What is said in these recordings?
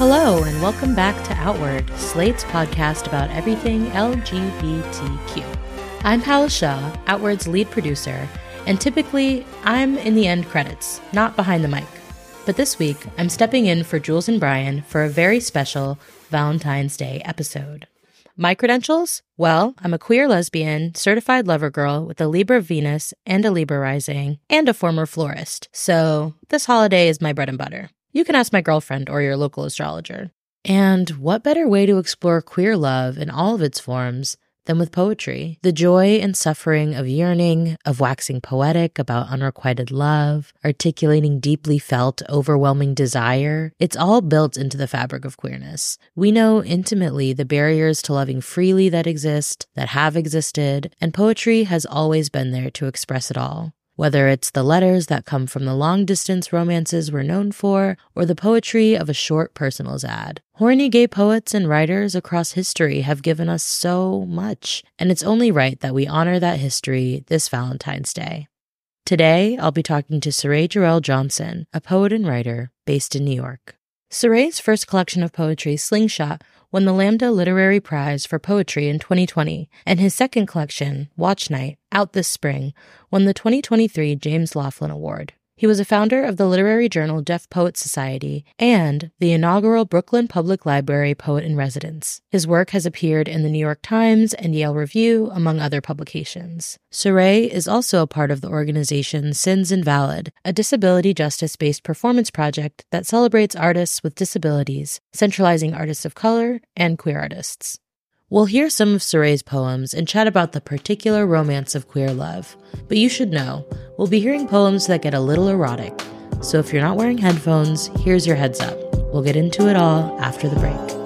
Hello, and welcome back to Outward, Slate's podcast about everything LGBTQ. I'm Palace Shaw, Outward's lead producer, and typically I'm in the end credits, not behind the mic. But this week, I'm stepping in for Jules and Brian for a very special Valentine's Day episode. My credentials? Well, I'm a queer lesbian, certified lover girl with a Libra Venus and a Libra rising, and a former florist. So, this holiday is my bread and butter. You can ask my girlfriend or your local astrologer. And what better way to explore queer love in all of its forms than with poetry. The joy and suffering of yearning, of waxing poetic about unrequited love, articulating deeply felt, overwhelming desire, it's all built into the fabric of queerness. We know intimately the barriers to loving freely that exist, that have existed, and poetry has always been there to express it all whether it's the letters that come from the long distance romances we're known for, or the poetry of a short personals ad. Horny gay poets and writers across history have given us so much, and it's only right that we honor that history this Valentine's Day. Today, I'll be talking to Cyrée Jarelle Johnson, a poet and writer based in New York. Cyrée's first collection of poetry, Slingshot, won the Lambda Literary Prize for Poetry in 2020, and his second collection, Watch Night, out this spring, won the 2023 James Laughlin Award. He was a founder of the literary journal Deaf Poets Society and the inaugural Brooklyn Public Library Poet in Residence. His work has appeared in the New York Times and Yale Review, among other publications. Cyrée is also a part of the organization Sins Invalid, a disability justice based performance project that celebrates artists with disabilities, centralizing artists of color and queer artists. We'll hear some of Cyrée's poems and chat about the particular romance of queer love. But you should know, we'll be hearing poems that get a little erotic. So if you're not wearing headphones, here's your heads up. We'll get into it all after the break.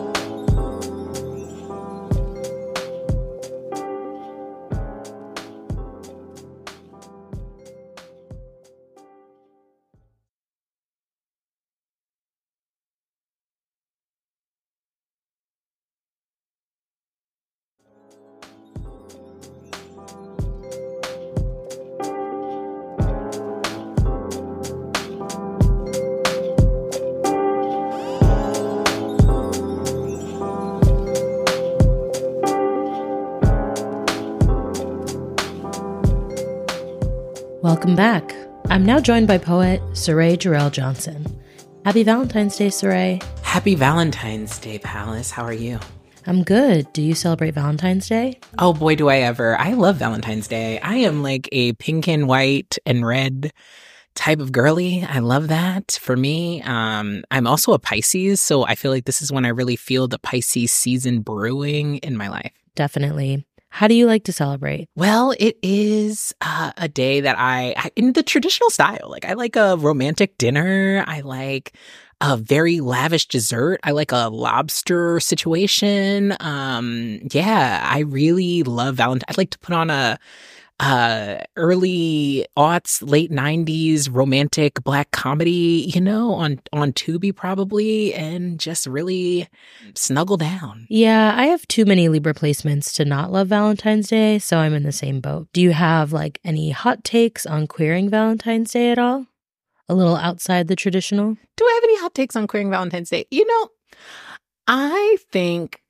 Welcome back. I'm now joined by poet Cyrée Jarelle Johnson. Happy Valentine's Day, Cyrée. Happy Valentine's Day, Palace. How are you? I'm good. Do you celebrate Valentine's Day? Oh boy, do I ever. I love Valentine's Day. I am like a pink and white and red type of girly. I love that for me. Um, I'm also a Pisces, so I feel like this is when I really feel the Pisces season brewing in my life. Definitely. How do you like to celebrate? Well, it is uh, a day that I, I, in the traditional style. Like, I like a romantic dinner. I like a very lavish dessert. I like a lobster situation. Um, yeah, I really love Valentine. I like to put on a uh early aughts late 90s romantic black comedy you know on on tubi probably and just really snuggle down. Yeah i have too many libra placements to not love valentine's day so i'm in the same boat. Do you have like any hot takes on queering valentine's day at all? A little outside the traditional? Do i have any hot takes on queering valentine's day? You know i think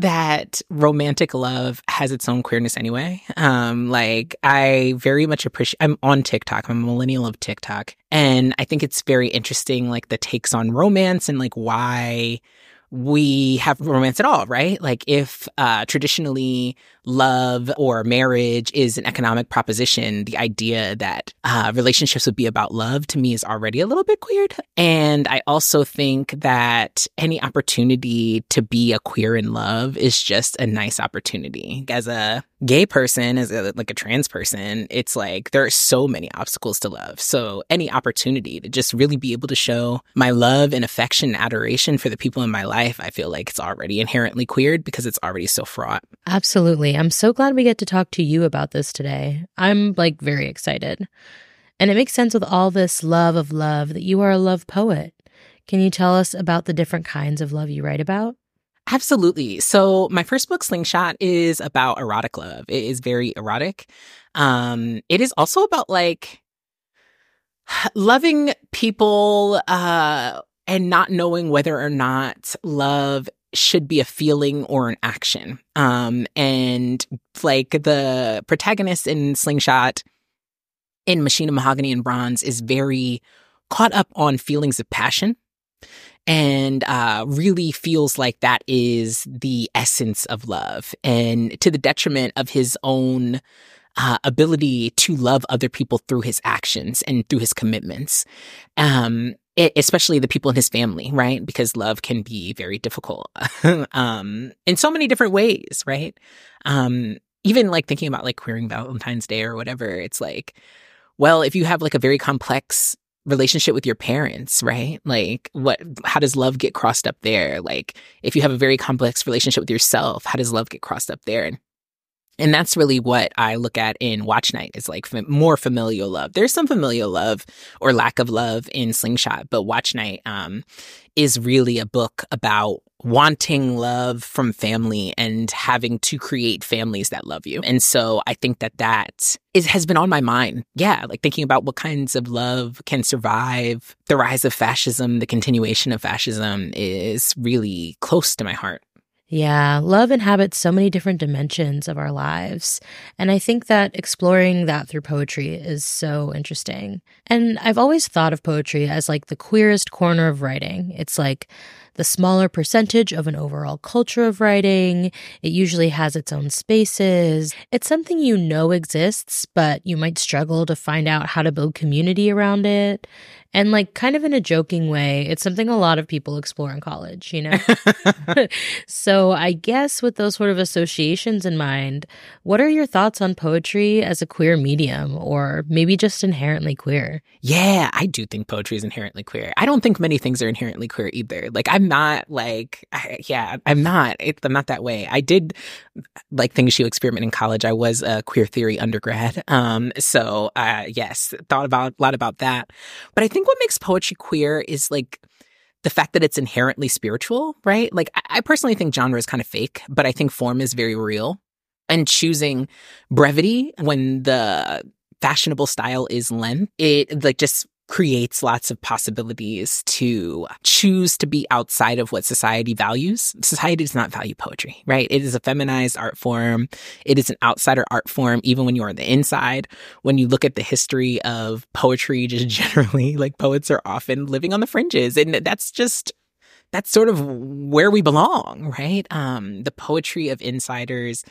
that romantic love has its own queerness anyway. Um, like I very much appreciate, I'm on TikTok. I'm a millennial of TikTok. And I think it's very interesting, like the takes on romance and like why we have romance at all, right? Like if uh, traditionally love or marriage is an economic proposition, the idea that uh, relationships would be about love to me is already a little bit weird. And I also think that any opportunity to be a queer in love is just a nice opportunity. As a gay person, as a, like a trans person, it's like there are so many obstacles to love. So any opportunity to just really be able to show my love and affection and adoration for the people in my life, I feel like it's already inherently queered because it's already so fraught. Absolutely. I'm so glad we get to talk to you about this today. I'm like very excited. And it makes sense with all this love of love that you are a love poet. Can you tell us about the different kinds of love you write about? Absolutely. So my first book, Slingshot, is about erotic love. It is very erotic. Um, it is also about like loving people uh and not knowing whether or not love should be a feeling or an action. Um, and like the protagonist in Slingshot in Machine of Mahogany and Bronze is very caught up on feelings of passion and uh, really feels like that is the essence of love and to the detriment of his own uh, ability to love other people through his actions and through his commitments. Um, it, especially the people in his family, right? Because love can be very difficult, um, in so many different ways, right? Um, even like thinking about like queering Valentine's Day or whatever, it's like, well, if you have like a very complex relationship with your parents, right? Like what how does love get crossed up there? Like if you have a very complex relationship with yourself, how does love get crossed up there? And and that's really what I look at in Watch Night is like more familial love. There's some familial love or lack of love in Slingshot, but Watch Night um, is really a book about wanting love from family and having to create families that love you. And so I think that that is, has been on my mind. Yeah, like thinking about what kinds of love can survive the rise of fascism, the continuation of fascism is really close to my heart. Yeah, love inhabits so many different dimensions of our lives. And I think that exploring that through poetry is so interesting. And I've always thought of poetry as like the queerest corner of writing. It's like the smaller percentage of an overall culture of writing. It usually has its own spaces. It's something you know exists, but you might struggle to find out how to build community around it. And like kind of in a joking way, it's something a lot of people explore in college, you know? so I guess with those sort of associations in mind, what are your thoughts on poetry as a queer medium or maybe just inherently queer? Yeah, I do think poetry is inherently queer. I don't think many things are inherently queer either. Like I'm not like, I, yeah, I'm not. It, I'm not that way. I did like things you experiment in college. I was a queer theory undergrad. Um, so uh, yes, thought about a lot about that. But I think what makes poetry queer is like the fact that it's inherently spiritual, right? Like I, personally think genre is kind of fake, but I think form is very real. And choosing brevity when the fashionable style is length, it like just creates lots of possibilities to choose to be outside of what society values. Society does not value poetry, right? It is a feminized art form. It is an outsider art form, even when you're on the inside. When you look at the history of poetry, just generally, like poets are often living on the fringes. And that's just that's sort of where we belong, right? Um, the poetry of insiders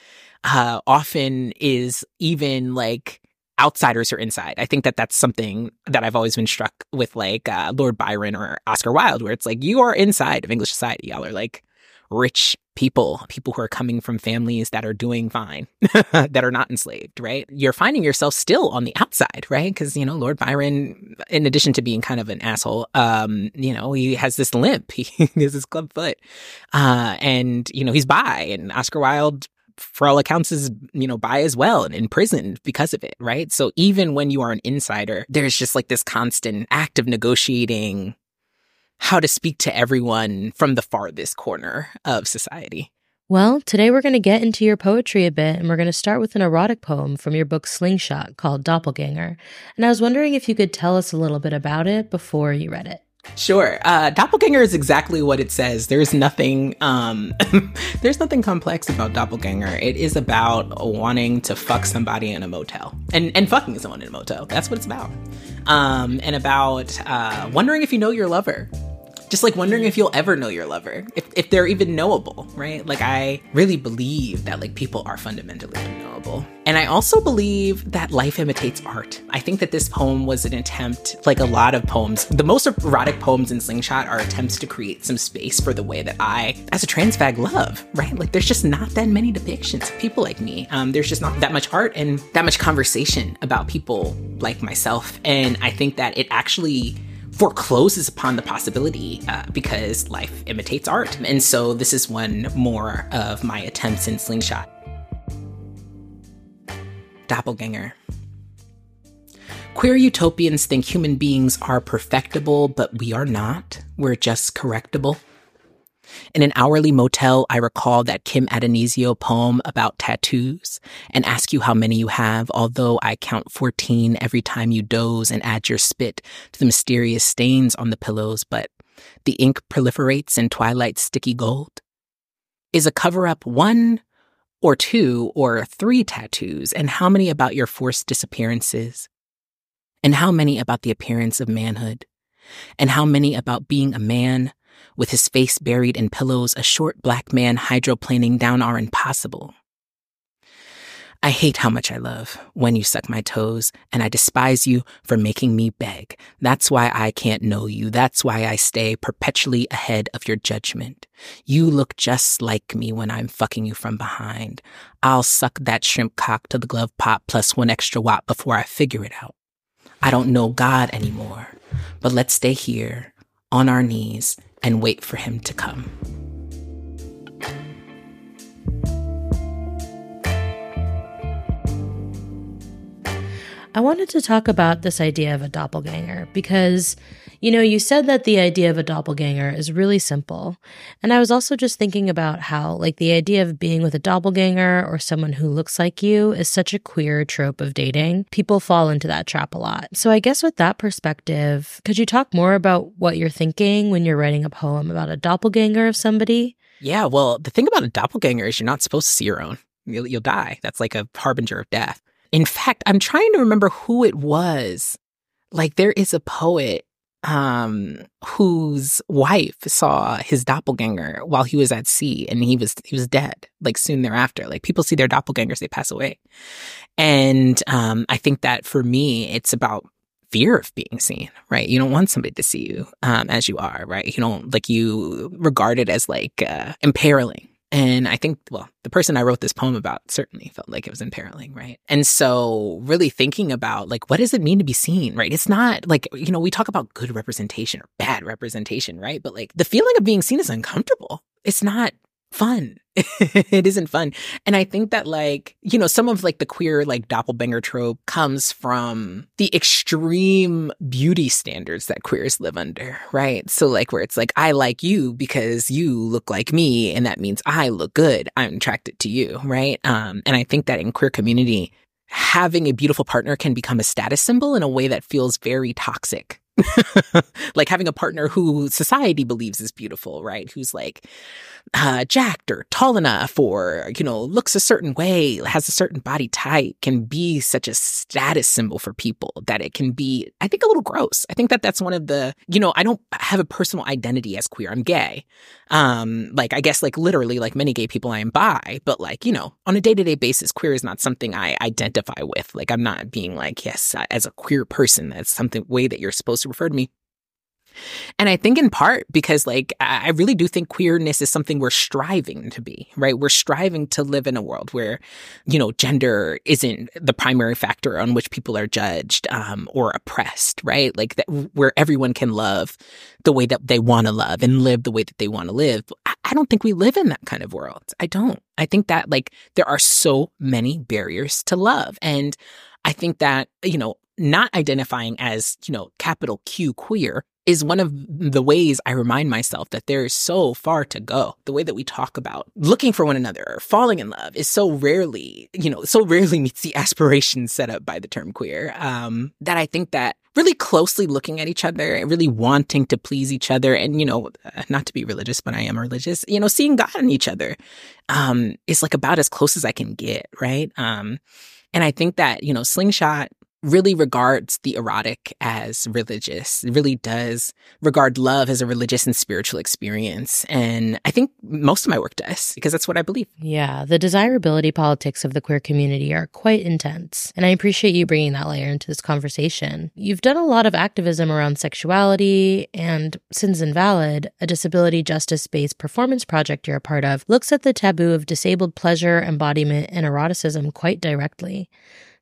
uh, often is even like outsiders are inside. I think that that's something that I've always been struck with, like uh, Lord Byron or Oscar Wilde, where it's like you are inside of English society. Y'all are like rich people, people who are coming from families that are doing fine, that are not enslaved, right? You're finding yourself still on the outside, right? Because, you know, Lord Byron, in addition to being kind of an asshole, um, you know, he has this limp, he has this club foot, uh, and, you know, he's bi, and Oscar Wilde for all accounts is you know bi as well and imprisoned because of it right so even when you are an insider there's just like this constant act of negotiating how to speak to everyone from the farthest corner of society well, today we're going to get into your poetry a bit, and we're going to start with an erotic poem from your book Slingshot called Doppelganger. And I was wondering if you could tell us a little bit about it before you read it. Sure. Uh, doppelganger is exactly what it says. There's nothing, um, there's nothing complex about doppelganger. It is about wanting to fuck somebody in a motel and, and fucking someone in a motel. That's what it's about. Um, and about, uh, wondering if you know your lover just like wondering if you'll ever know your lover, if, if they're even knowable, right? Like, I really believe that like people are fundamentally unknowable. And I also believe that life imitates art. I think that this poem was an attempt, like a lot of poems, the most erotic poems in Slingshot are attempts to create some space for the way that I, as a trans fag, love, right? Like, there's just not that many depictions of people like me. Um, there's just not that much art and that much conversation about people like myself. And I think that it actually forecloses upon the possibility uh, because life imitates art. And so this is one more of my attempts in Slingshot. Doppelganger. Queer utopians think human beings are perfectible, but we are not. We're just correctable. In an hourly motel, I recall that Kim Addonizio poem about tattoos and ask you how many you have, although I count 14 every time you doze and add your spit to the mysterious stains on the pillows, but the ink proliferates in twilight's sticky gold? Is a cover up one or two or three tattoos? And how many about your forced disappearances? And how many about the appearance of manhood? And how many about being a man with his face buried in pillows, a short black man hydroplaning down our impossible? I hate how much I love when you suck my toes, and I despise you for making me beg. That's why I can't know you. That's why I stay perpetually ahead of your judgment. You look just like me when I'm fucking you from behind. I'll suck that shrimp cock to the glove pop plus one extra watt before I figure it out. I don't know God anymore, but let's stay here on our knees and wait for him to come. I wanted to talk about this idea of a doppelganger because, you know, you said that the idea of a doppelganger is really simple. And I was also just thinking about how, like, the idea of being with a doppelganger or someone who looks like you is such a queer trope of dating. People fall into that trap a lot. So, I guess with that perspective, could you talk more about what you're thinking when you're writing a poem about a doppelganger of somebody? Yeah, well, the thing about a doppelganger is you're not supposed to see your own. You'll, you'll die. That's like a harbinger of death. In fact, I'm trying to remember who it was. Like there is a poet um whose wife saw his doppelganger while he was at sea and he was he was dead like soon thereafter. Like people see their doppelgangers they pass away. And um i think that for me it's about fear of being seen right? You don't want somebody to see you um as you are right? You don't like you regard it as like uh imperiling and I think, well, the person I wrote this poem about certainly felt like it was imperiling, right? And so really thinking about like, what does it mean to be seen, right? It's not like, you know, we talk about good representation or bad representation, right? But like the feeling of being seen is uncomfortable. It's not fun. it isn't fun. And I think that like, you know, some of like the queer like doppelganger trope comes from the extreme beauty standards that queers live under, right? So like where it's like, I like you because you look like me and that means I look good. I'm attracted to you, right? Um, and I think that in queer community, having a beautiful partner can become a status symbol in a way that feels very toxic like having a partner who society believes is beautiful, right? Who's like uh, jacked or tall enough or, you know, looks a certain way, has a certain body type can be such a status symbol for people that it can be, I think, a little gross. I think that that's one of the, you know, I don't have a personal identity as queer. I'm gay. Um, like, I guess, like, literally, like many gay people, I am bi, but like, you know, on a day to day basis, queer is not something I identify with. Like, I'm not being like, yes, as a queer person, that's something way that you're supposed to refer to me. And I think in part because like I really do think queerness is something we're striving to be, right? We're striving to live in a world where, you know, gender isn't the primary factor on which people are judged um, or oppressed, right? Like that where everyone can love the way that they want to love and live the way that they want to live. I, I don't think we live in that kind of world. I don't. I think that like there are so many barriers to love. And I think that, you know, not identifying as, you know, capital Q queer is one of the ways I remind myself that there is so far to go. The way that we talk about looking for one another or falling in love is so rarely, you know, so rarely meets the aspirations set up by the term queer. Um, that I think that really closely looking at each other and really wanting to please each other and, you know, not to be religious, but I am religious, you know, seeing God in each other, um, is like about as close as I can get. Right. Um, and I think that, you know, Slingshot really regards the erotic as religious. Really does regard love as a religious and spiritual experience. And I think most of my work does because that's what I believe. Yeah, the desirability politics of the queer community are quite intense. And I appreciate you bringing that layer into this conversation. You've done a lot of activism around sexuality and Sins Invalid, a disability justice based performance project you're a part of, looks at the taboo of disabled pleasure, embodiment, and eroticism quite directly.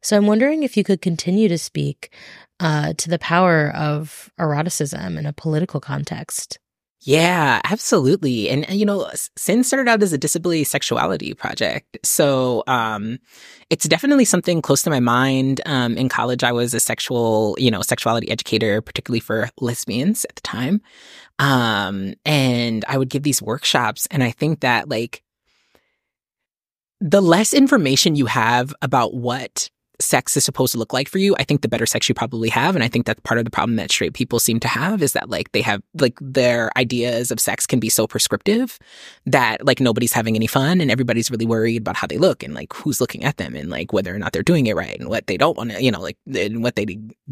So I'm wondering if you could continue to speak uh, to the power of eroticism in a political context. Yeah, absolutely. And, you know, Sin started out as a disability sexuality project. So, um, it's definitely something close to my mind. Um, in college, I was a sexual, you know, sexuality educator, particularly for lesbians at the time. Um, and I would give these workshops. And I think that like the less information you have about what sex is supposed to look like for you, I think the better sex you probably have. And I think that's part of the problem that straight people seem to have is that like they have like their ideas of sex can be so prescriptive that like nobody's having any fun and everybody's really worried about how they look and like who's looking at them and like whether or not they're doing it right and what they don't want to, you know, like and what they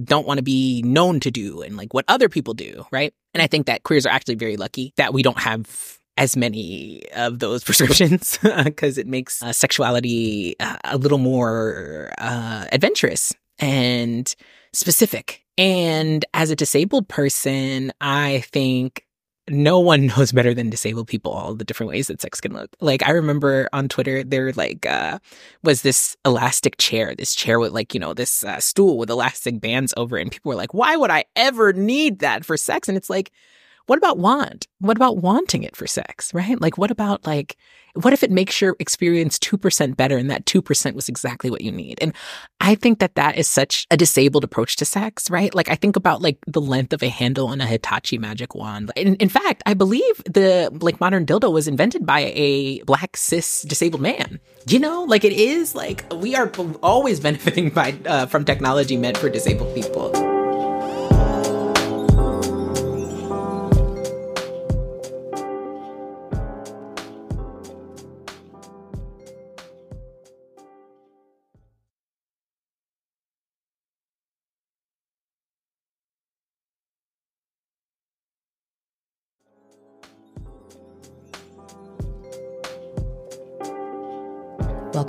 don't want to be known to do and like what other people do. Right. And I think that queers are actually very lucky that we don't have as many of those prescriptions because it makes uh, sexuality uh, a little more uh, adventurous and specific. And as a disabled person, I think no one knows better than disabled people all the different ways that sex can look. Like I remember on Twitter, there like uh, was this elastic chair, this chair with like you know this uh, stool with elastic bands over it, and people were like, "Why would I ever need that for sex?" And it's like what about want? What about wanting it for sex, right? Like, what about like, what if it makes your experience 2% better and that 2% was exactly what you need? And I think that that is such a disabled approach to sex, right? Like, I think about like the length of a handle on a Hitachi magic wand. In, in fact, I believe the like modern dildo was invented by a black cis disabled man. You know, like it is like we are always benefiting by uh, from technology meant for disabled people.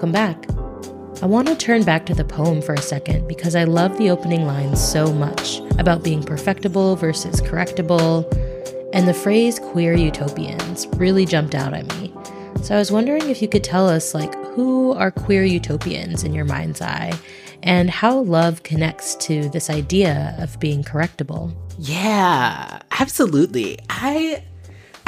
Welcome back. I want to turn back to the poem for a second because I love the opening lines so much about being perfectible versus correctable, and the phrase queer utopians really jumped out at me. So I was wondering if you could tell us, like, who are queer utopians in your mind's eye, and how love connects to this idea of being correctable. Yeah, absolutely. I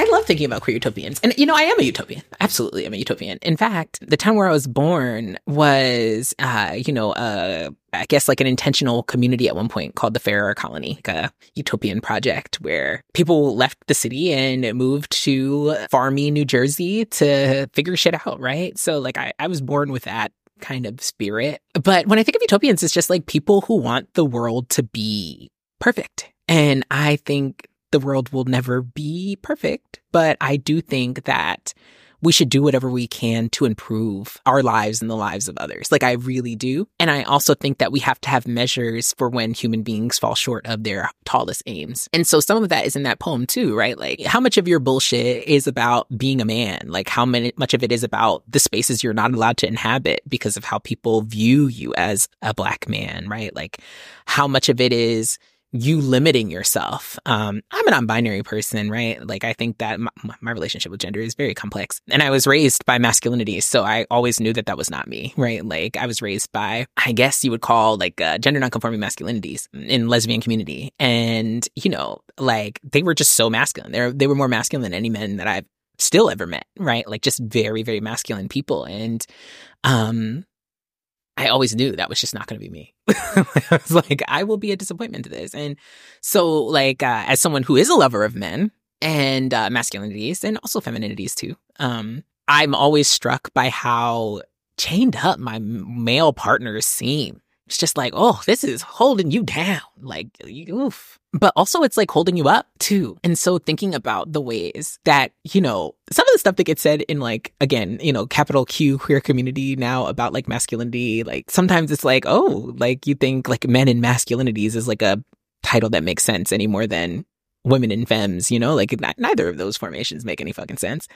I love thinking about queer utopians. And, you know, I am a utopian. Absolutely, I'm a utopian. In fact, the town where I was born was, uh, you know, uh, I guess like an intentional community at one point called the Ferrer Colony, like a utopian project where people left the city and moved to farmy New Jersey to figure shit out, right? So, like, I, I was born with that kind of spirit. But when I think of utopians, it's just like people who want the world to be perfect. And I think the world will never be perfect, but I do think that we should do whatever we can to improve our lives and the lives of others. Like I really do. And I also think that we have to have measures for when human beings fall short of their tallest aims. And so some of that is in that poem too, right? Like how much of your bullshit is about being a man? Like how many, much of it is about the spaces you're not allowed to inhabit because of how people view you as a black man, right? Like how much of it is you limiting yourself. Um, I'm a non-binary person, right? Like I think that my, my, relationship with gender is very complex, and I was raised by masculinity, so I always knew that that was not me, right? Like I was raised by, I guess you would call like uh, gender non-conforming masculinities in lesbian community, and you know, like they were just so masculine. They they were more masculine than any men that I've still ever met, right? Like just very very masculine people, and um, I always knew that was just not going to be me. I was like, I will be a disappointment to this. And so, like, uh, as someone who is a lover of men and uh, masculinities and also femininities too, um, I'm always struck by how chained up my male partners seem it's just like, oh, this is holding you down. Like, oof. But also, it's like holding you up too. And so, thinking about the ways that, you know, some of the stuff that gets said in like, again, you know, capital Q queer community now about like masculinity, like sometimes it's like, oh, like you think like men and masculinities is like a title that makes sense any more than women and femmes, you know, like neither of those formations make any fucking sense,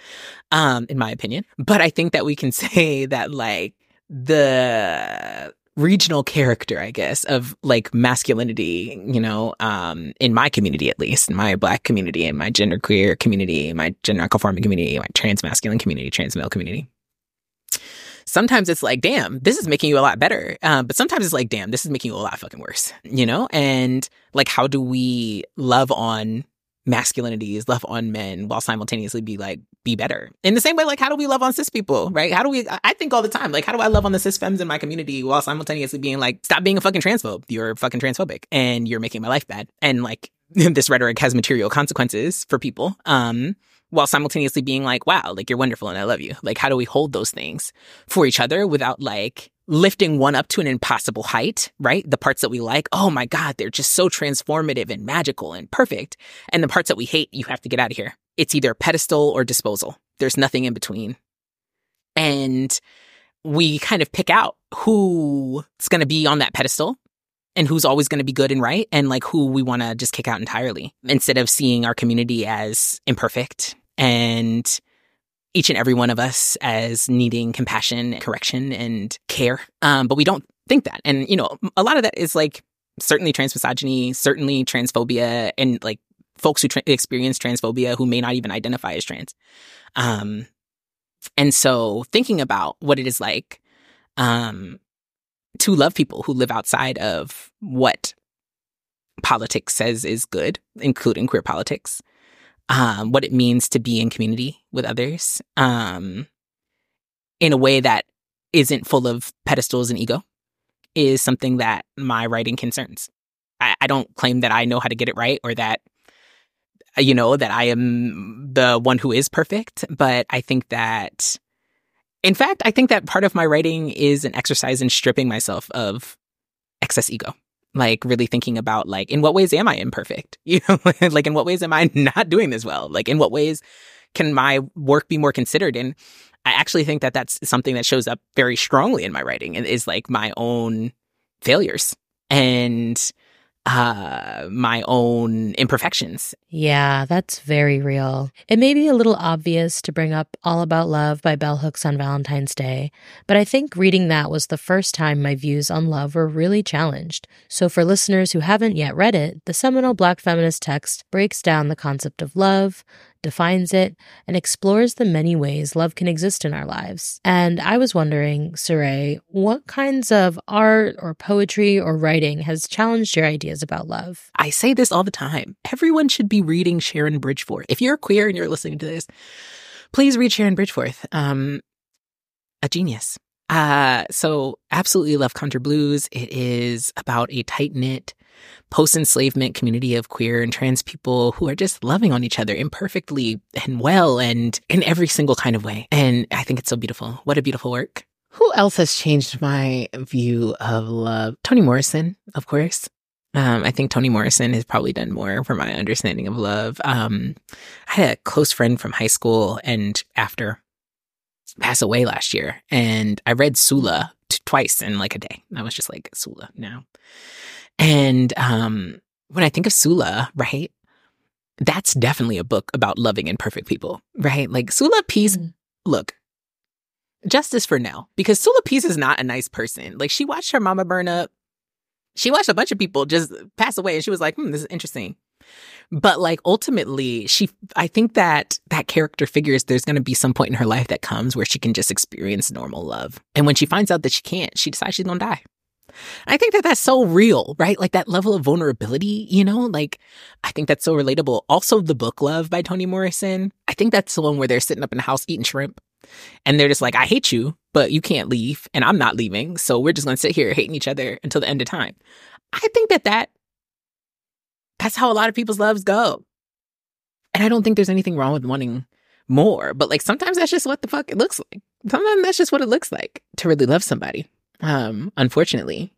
um, in my opinion. But I think that we can say that like the regional character, I guess, of like masculinity, you know, um, in my community at least, in my black community, in my genderqueer community, my gender nonconforming community, my trans masculine community, trans male community. Sometimes it's like, damn, this is making you a lot better. Um, but sometimes it's like, damn, this is making you a lot fucking worse, you know? And like, how do we love on masculinities, love on men while simultaneously be like, be better. In the same way, like, how do we love on cis people, right? How do we, I think all the time, like, how do I love on the cis femmes in my community while simultaneously being like, stop being a fucking transphobe. You're fucking transphobic and you're making my life bad. And like, this rhetoric has material consequences for people. Um, while simultaneously being like, wow, like you're wonderful and I love you. Like, how do we hold those things for each other without like lifting one up to an impossible height, right? The parts that we like, oh my God, they're just so transformative and magical and perfect. And the parts that we hate, you have to get out of here. It's either pedestal or disposal. There's nothing in between. And we kind of pick out who's going to be on that pedestal and who's always going to be good and right and like who we want to just kick out entirely instead of seeing our community as imperfect and each and every one of us as needing compassion, correction, and care. Um, but we don't think that. And, you know, a lot of that is like certainly transmisogyny, certainly transphobia, and like folks who tra- experience transphobia who may not even identify as trans. Um, and so thinking about what it is like um, to love people who live outside of what politics says is good, including queer politics, um, what it means to be in community with others um, in a way that isn't full of pedestals and ego is something that my writing concerns. I, I don't claim that I know how to get it right or that, you know, that I am the one who is perfect, but I think that, in fact, I think that part of my writing is an exercise in stripping myself of excess ego like really thinking about like in what ways am I imperfect? You know, like in what ways am I not doing this well? Like in what ways can my work be more considered? And I actually think that that's something that shows up very strongly in my writing and is like my own failures and uh, my own imperfections. Yeah, that's very real. It may be a little obvious to bring up All About Love by Bell Hooks on Valentine's Day, but I think reading that was the first time my views on love were really challenged. So, for listeners who haven't yet read it, the seminal Black feminist text breaks down the concept of love, defines it, and explores the many ways love can exist in our lives. And I was wondering, Cyrée, what kinds of art or poetry or writing has challenged your ideas about love? I say this all the time. Everyone should be reading Sharon Bridgforth. If you're queer and you're listening to this, please read Sharon Bridgforth. Um, a genius. Uh, so absolutely love Conjure Blues. It is about a tight knit post enslavement community of queer and trans people who are just loving on each other imperfectly and well and in every single kind of way. And I think it's so beautiful. What a beautiful work. Who else has changed my view of love? Toni Morrison, of course. Um, I think Toni Morrison has probably done more for my understanding of love. Um, I had a close friend from high school and after pass away last year, and I read Sula t- twice in like a day. I was just like Sula now. And um, when I think of Sula, right, that's definitely a book about loving imperfect people, right? Like Sula Peace, mm-hmm. look, justice for Nell, because Sula Peace is not a nice person. Like she watched her mama burn up. She watched a bunch of people just pass away and she was like, hmm, this is interesting. But like ultimately, she, I think that that character figures there's going to be some point in her life that comes where she can just experience normal love. And when she finds out that she can't, she decides she's going to die. I think that that's so real, right? Like that level of vulnerability, you know, like I think that's so relatable. Also, the book Love by Toni Morrison. I think that's the one where they're sitting up in the house eating shrimp and they're just like, I hate you, but you can't leave and I'm not leaving. So we're just going to sit here hating each other until the end of time. I think that that that's how a lot of people's loves go. And I don't think there's anything wrong with wanting more, but like sometimes that's just what the fuck it looks like. Sometimes that's just what it looks like to really love somebody um, unfortunately,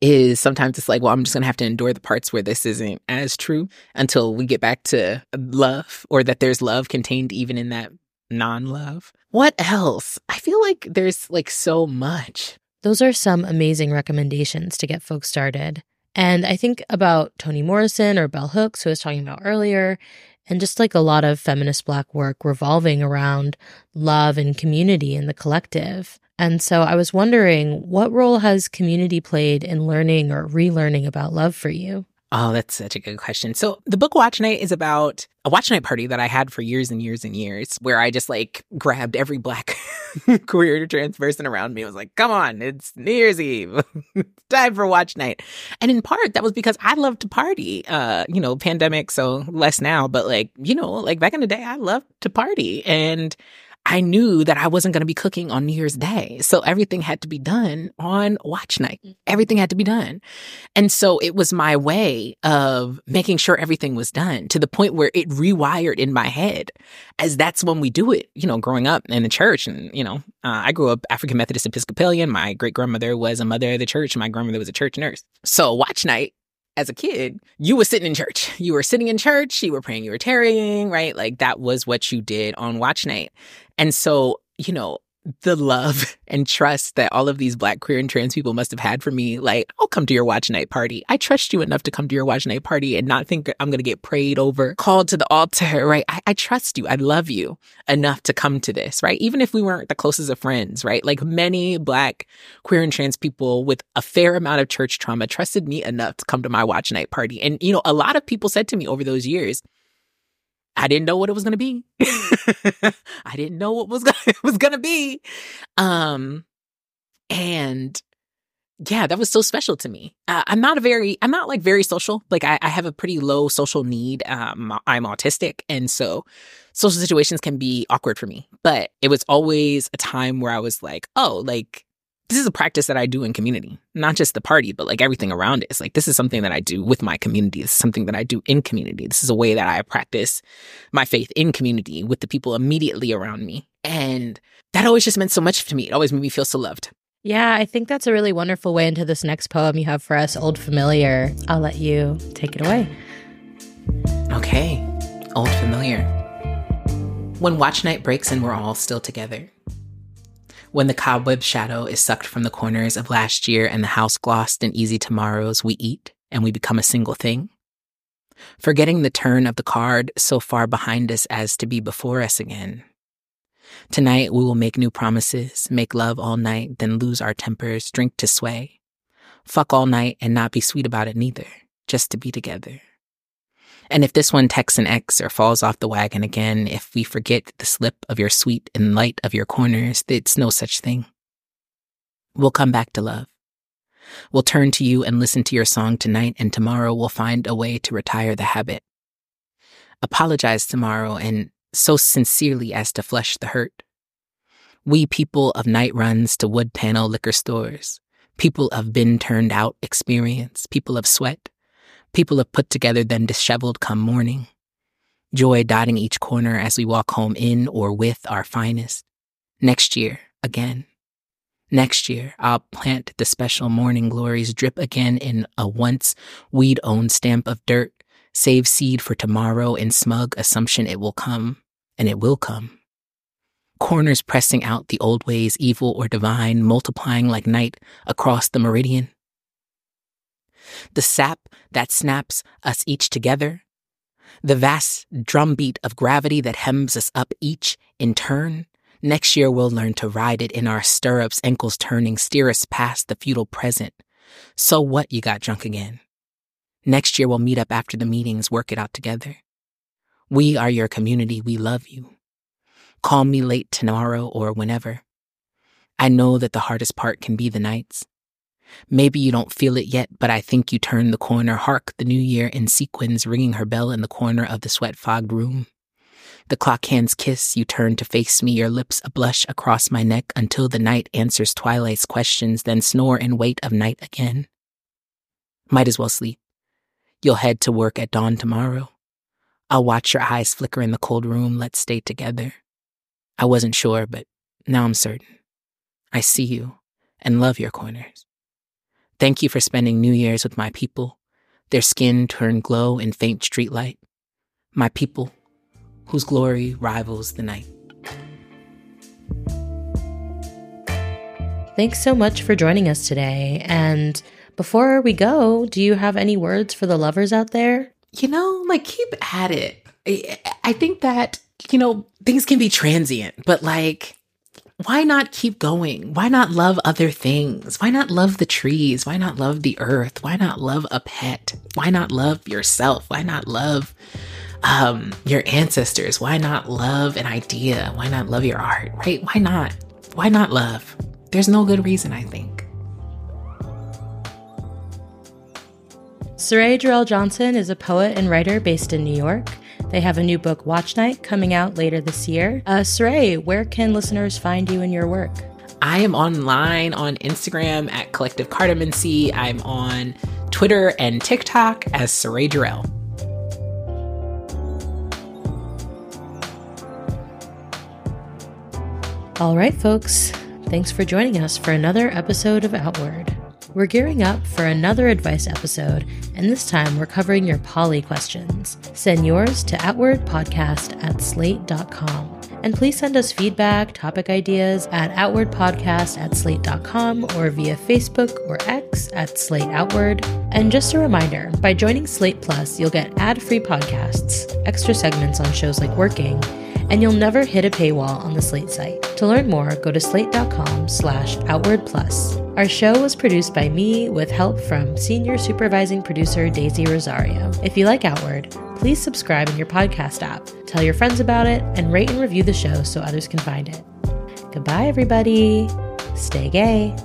is sometimes it's like, well, I'm just to have to endure the parts where this isn't as true until we get back to love or that there's love contained even in that non love. What else? I feel like there's like so much. Those are some amazing recommendations to get folks started. And I think about Toni Morrison or Bell Hooks, who I was talking about earlier, and just like a lot of feminist Black work revolving around love and community and the collective. And so I was wondering, what role has community played in learning or relearning about love for you? Oh, that's such a good question. So the book Watch Night is about a watch night party that I had for years and years and years, where I just like grabbed every black queer trans person around me. Was like, come on, it's New Year's Eve. time for watch night. And in part, that was because I loved to party. Uh, you know, pandemic, so less now, but like, you know, like back in the day, I loved to party. And I knew that I wasn't going to be cooking on New Year's Day. So everything had to be done on watch night. Mm-hmm. Everything had to be done. And so it was my way of making sure everything was done to the point where it rewired in my head as that's when we do it, you know, growing up in the church. And, you know, uh, I grew up African Methodist Episcopalian. My great grandmother was a mother of the church. My grandmother was a church nurse. So watch night as a kid, you were sitting in church. You were sitting in church, you were praying, you were tarrying, right? Like that was what you did on watch night. And so, you know, the love and trust that all of these black queer and trans people must have had for me. Like i'll come to your watch night party. I trust you enough to come to your watch night party and not think i'm going to get prayed over called to the altar right? I, I, trust you. I love you enough to come to this right? Even if we weren't the closest of friends right? Like many black queer and trans people with a fair amount of church trauma trusted me enough to come to my watch night party. And you know a lot of people said to me over those years I didn't know what it was going to be. I didn't know what was gonna, it was going to be. Um, and yeah, that was so special to me. Uh, I'm not a very, I'm not like very social. Like I, I have a pretty low social need. Um, I'm autistic. And so social situations can be awkward for me, but it was always a time where I was like, oh, like this is a practice that I do in community, not just the party, but like everything around it. It's like, this is something that I do with my community. This is something that I do in community. This is a way that I practice my faith in community with the people immediately around me. And that always just meant so much to me. It always made me feel so loved. Yeah, I think that's a really wonderful way into this next poem you have for us, Old Familiar. I'll let you take it away. Okay, Old Familiar. When watch night breaks and we're all still together when the cobweb shadow is sucked from the corners of last year and the house glossed in easy tomorrows, we eat and we become a single thing. Forgetting the turn of the card so far behind us as to be before us again. Tonight we will make new promises, make love all night, then lose our tempers, drink to sway. Fuck all night and not be sweet about it neither, just to be together. And if this one texts an X or falls off the wagon again, if we forget the slip of your sweet and light of your corners, it's no such thing. We'll come back to love. We'll turn to you and listen to your song tonight, and tomorrow we'll find a way to retire the habit. Apologize tomorrow and so sincerely as to flush the hurt. We people of night runs to wood panel liquor stores, people of been turned out experience, people of sweat, People have put together then disheveled come morning. Joy dotting each corner as we walk home in or with our finest. Next year, again. Next year, I'll plant the special morning glories drip again in a once weed owned stamp of dirt, save seed for tomorrow in smug assumption it will come, and it will come. Corners pressing out the old ways, evil or divine, multiplying like night across the meridian the sap that snaps us each together, the vast drumbeat of gravity that hems us up each in turn. Next year we'll learn to ride it in our stirrups, ankles turning, steer us past the futile present. So what you got drunk again? Next year we'll meet up after the meetings, work it out together. We are your community, we love you. Call me late tomorrow or whenever. I know that the hardest part can be the nights. Maybe you don't feel it yet, but I think you turn the corner. Hark, the new year in sequins ringing her bell in the corner of the sweat fogged room. The clock hands kiss, you turn to face me, your lips a blush across my neck until the night answers twilight's questions, then snore and wait of night again. Might as well sleep. You'll head to work at dawn tomorrow. I'll watch your eyes flicker in the cold room. Let's stay together. I wasn't sure, but now I'm certain. I see you and love your corners. Thank you for spending New Year's with my people. Their skin turned glow in faint streetlight. My people, whose glory rivals the night. Thanks so much for joining us today. And before we go, do you have any words for the lovers out there? You know, like keep at it. I think that, you know, things can be transient, but like why not keep going? Why not love other things? Why not love the trees? Why not love the earth? Why not love a pet? Why not love yourself? Why not love um, your ancestors? Why not love an idea? Why not love your art? Right? Why not? Why not love? There's no good reason, I think. Cyrée Jarelle Johnson is a poet and writer based in New York. They have a new book, Watch Night, coming out later this year. Uh, Cyrée, where can listeners find you and your work? I am online on Instagram at Collective Cardamancy. I'm on Twitter and TikTok as Cyrée Jarelle. All right, folks. Thanks for joining us for another episode of Outward. We're gearing up for another advice episode, and this time we're covering your poly questions. Send yours to outwardpodcast at slate.com. And please send us feedback, topic ideas at outwardpodcast at slate.com or via Facebook or X at Slate Outward. And just a reminder by joining Slate Plus, you'll get ad free podcasts, extra segments on shows like Working, and you'll never hit a paywall on the Slate site. To learn more, go to slate.com slash outward plus. Our show was produced by me with help from senior supervising producer Daisy Rosario. If you like Outward, please subscribe in your podcast app, tell your friends about it, and rate and review the show so others can find it. Goodbye, everybody. Stay gay.